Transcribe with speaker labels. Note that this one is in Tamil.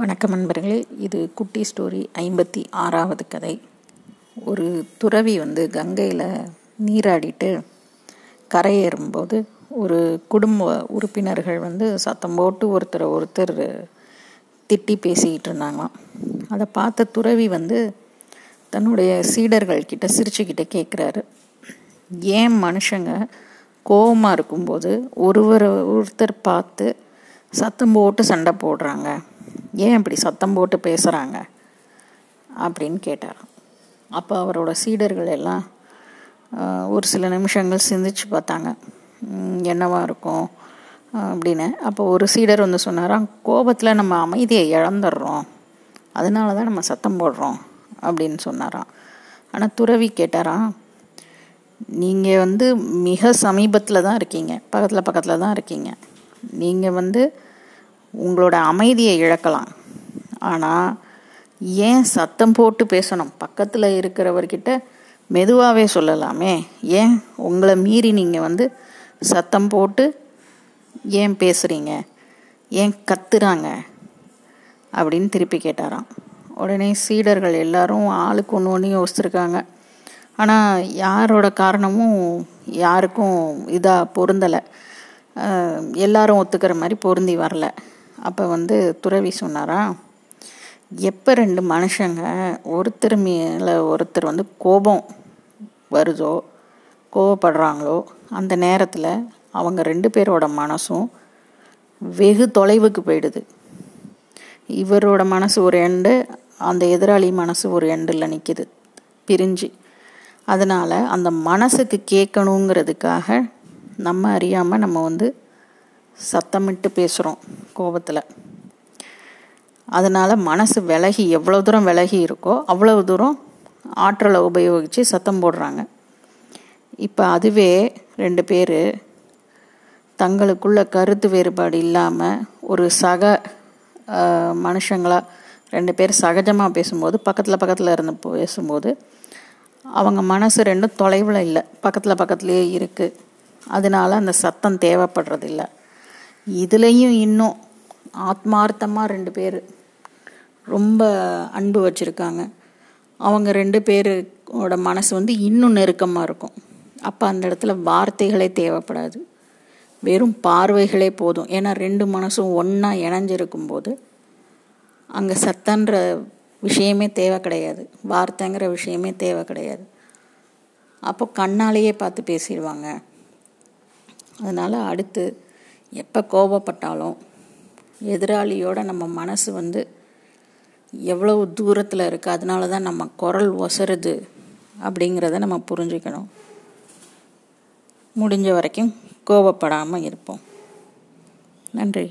Speaker 1: வணக்கம் நண்பர்களே. இது குட்டி ஸ்டோரி ஐம்பத்தி ஆறாவது கதை. ஒரு துறவி வந்து கங்கையில் நீராடிட்டு கரையேறும்போது ஒரு குடும்ப உறுப்பினர்கள் வந்து சத்தம் போட்டு ஒருத்தரை ஒருத்தர் திட்டி பேசிக்கிட்டு இருந்தாங்களாம். அதை பார்த்த துறவி வந்து தன்னுடைய சீடர்கள்கிட்ட சிரிச்சுக்கிட்ட கேட்குறாரு ஏன் மனுஷங்க கோபமாக இருக்கும்போது ஒருவர் ஒருத்தர் பார்த்து சத்தம் போட்டு சண்டை போடுறாங்க? ஏன் இப்படி சத்தம் போட்டு பேசுகிறாங்க அப்படின்னு கேட்டார் அப்போ அவரோட சீடர்கள் எல்லாம் ஒரு சில நிமிஷங்கள் சிந்திச்சு பார்த்தாங்க. என்னவா இருக்கும் அப்படின்னு. அப்போ ஒரு சீடர் வந்து சொன்னாராம் கோபத்தில் நம்ம அமைதியை இழந்துடுறோம். அதனால தான் நம்ம சத்தம் போடுறோம் அப்படின்னு சொன்னாராம். ஆனால் துறவி கேட்டாராம் நீங்கள் வந்து மிக சமீபத்தில் தான் இருக்கீங்க. பக்கத்தில் பக்கத்தில் தான் இருக்கீங்க. நீங்கள் வந்து உங்களோட அமைதியை இழக்கலாம். ஆனால் ஏன் சத்தம் போட்டு பேசணும்? பக்கத்தில் இருக்கிறவர்கிட்ட மெதுவாகவே சொல்லலாமே. ஏன் உங்களை மீறி நீங்கள் வந்து சத்தம் போட்டு ஏன் பேசுகிறீங்க ஏன் கத்துறாங்க? அப்படின்னு திருப்பி கேட்டாராம். உடனே சீடர்கள் எல்லாரும் ஆளுக்கு ஒன்று ஒன்று யோசிச்சிருக்காங்க. ஆனால் யாரோட காரணமும் யாருக்கும் இதாக பொருந்தலை. எல்லாரும் ஒத்துக்கிற மாதிரி பொருந்தி வரல. அப்போ வந்து துறவி சொன்னாரா? எப்போ ரெண்டு மனுஷங்க ஒருத்தர் மேலே ஒருத்தர் வந்து கோபம் வருதோ கோவப்படுறாங்களோ அந்த நேரத்தில் அவங்க ரெண்டு பேரோட மனசும் வெகு தொலைவுக்கு போயிடுது. இவரோட மனசு ஒரு எண்டு அந்த எதிராளி மனசு ஒரு எண்டில் நிற்கிது பிரிஞ்சு. அதனால் அந்த மனசுக்கு கேட்கணுங்கிறதுக்காக நம்ம அறியாமல் நம்ம வந்து சத்தமிட்டு பேசுகிறோம் கோபத்தில். அதனால் மனசு விலகி எவ்வளோ தூரம் விலகி இருக்கோ அவ்வளவு தூரம் ஆற்றலை உபயோகித்து சத்தம் போடுறாங்க. இப்போ அதுவே ரெண்டு பேர் தங்களுக்குள்ள கருத்து வேறுபாடு இல்லாமல் ஒரு சக மனுஷங்களாக ரெண்டு பேர் சகஜமாக பேசும்போது பக்கத்தில் பக்கத்தில் இருந்து பேசும்போது அவங்க மனசு ரெண்டும் தொலைவில் இல்லை. பக்கத்தில் பக்கத்துலேயே இருக்குது அதனால அந்த சத்தம் தேவைப்படுறதில்ல. இதுலேயும் இன்னும் ஆத்மார்த்தமாக ரெண்டு பேர் ரொம்ப அன்பு வச்சுருக்காங்க. அவங்க ரெண்டு பேரோட மனசு வந்து இன்னும் நெருக்கமாக இருக்கும். அப்போ அந்த இடத்துல வார்த்தைகளே தேவைப்படாது. வெறும் பார்வைகளே போதும். ஏன்னா ரெண்டு மனசும் ஒன்றா இணைஞ்சிருக்கும் போது அங்கே சத்தன்ற விஷயமே தேவை கிடையாது. வார்த்தைங்கிற விஷயமே தேவை கிடையாது. அப்போ கண்ணாலேயே பார்த்து பேசிடுவாங்க. அதனால் அடுத்து எப்போ கோபப்பட்டாலும் எதிராளியோட நம்ம மனசு வந்து எவ்வளவு தூரத்தில் இருக்குது அதனால தான் நம்ம குரல் ஒசருது அப்படிங்கிறத நம்ம புரிஞ்சுக்கணும். முடிஞ்ச வரைக்கும் கோபப்படாமல் இருப்போம். நன்றி.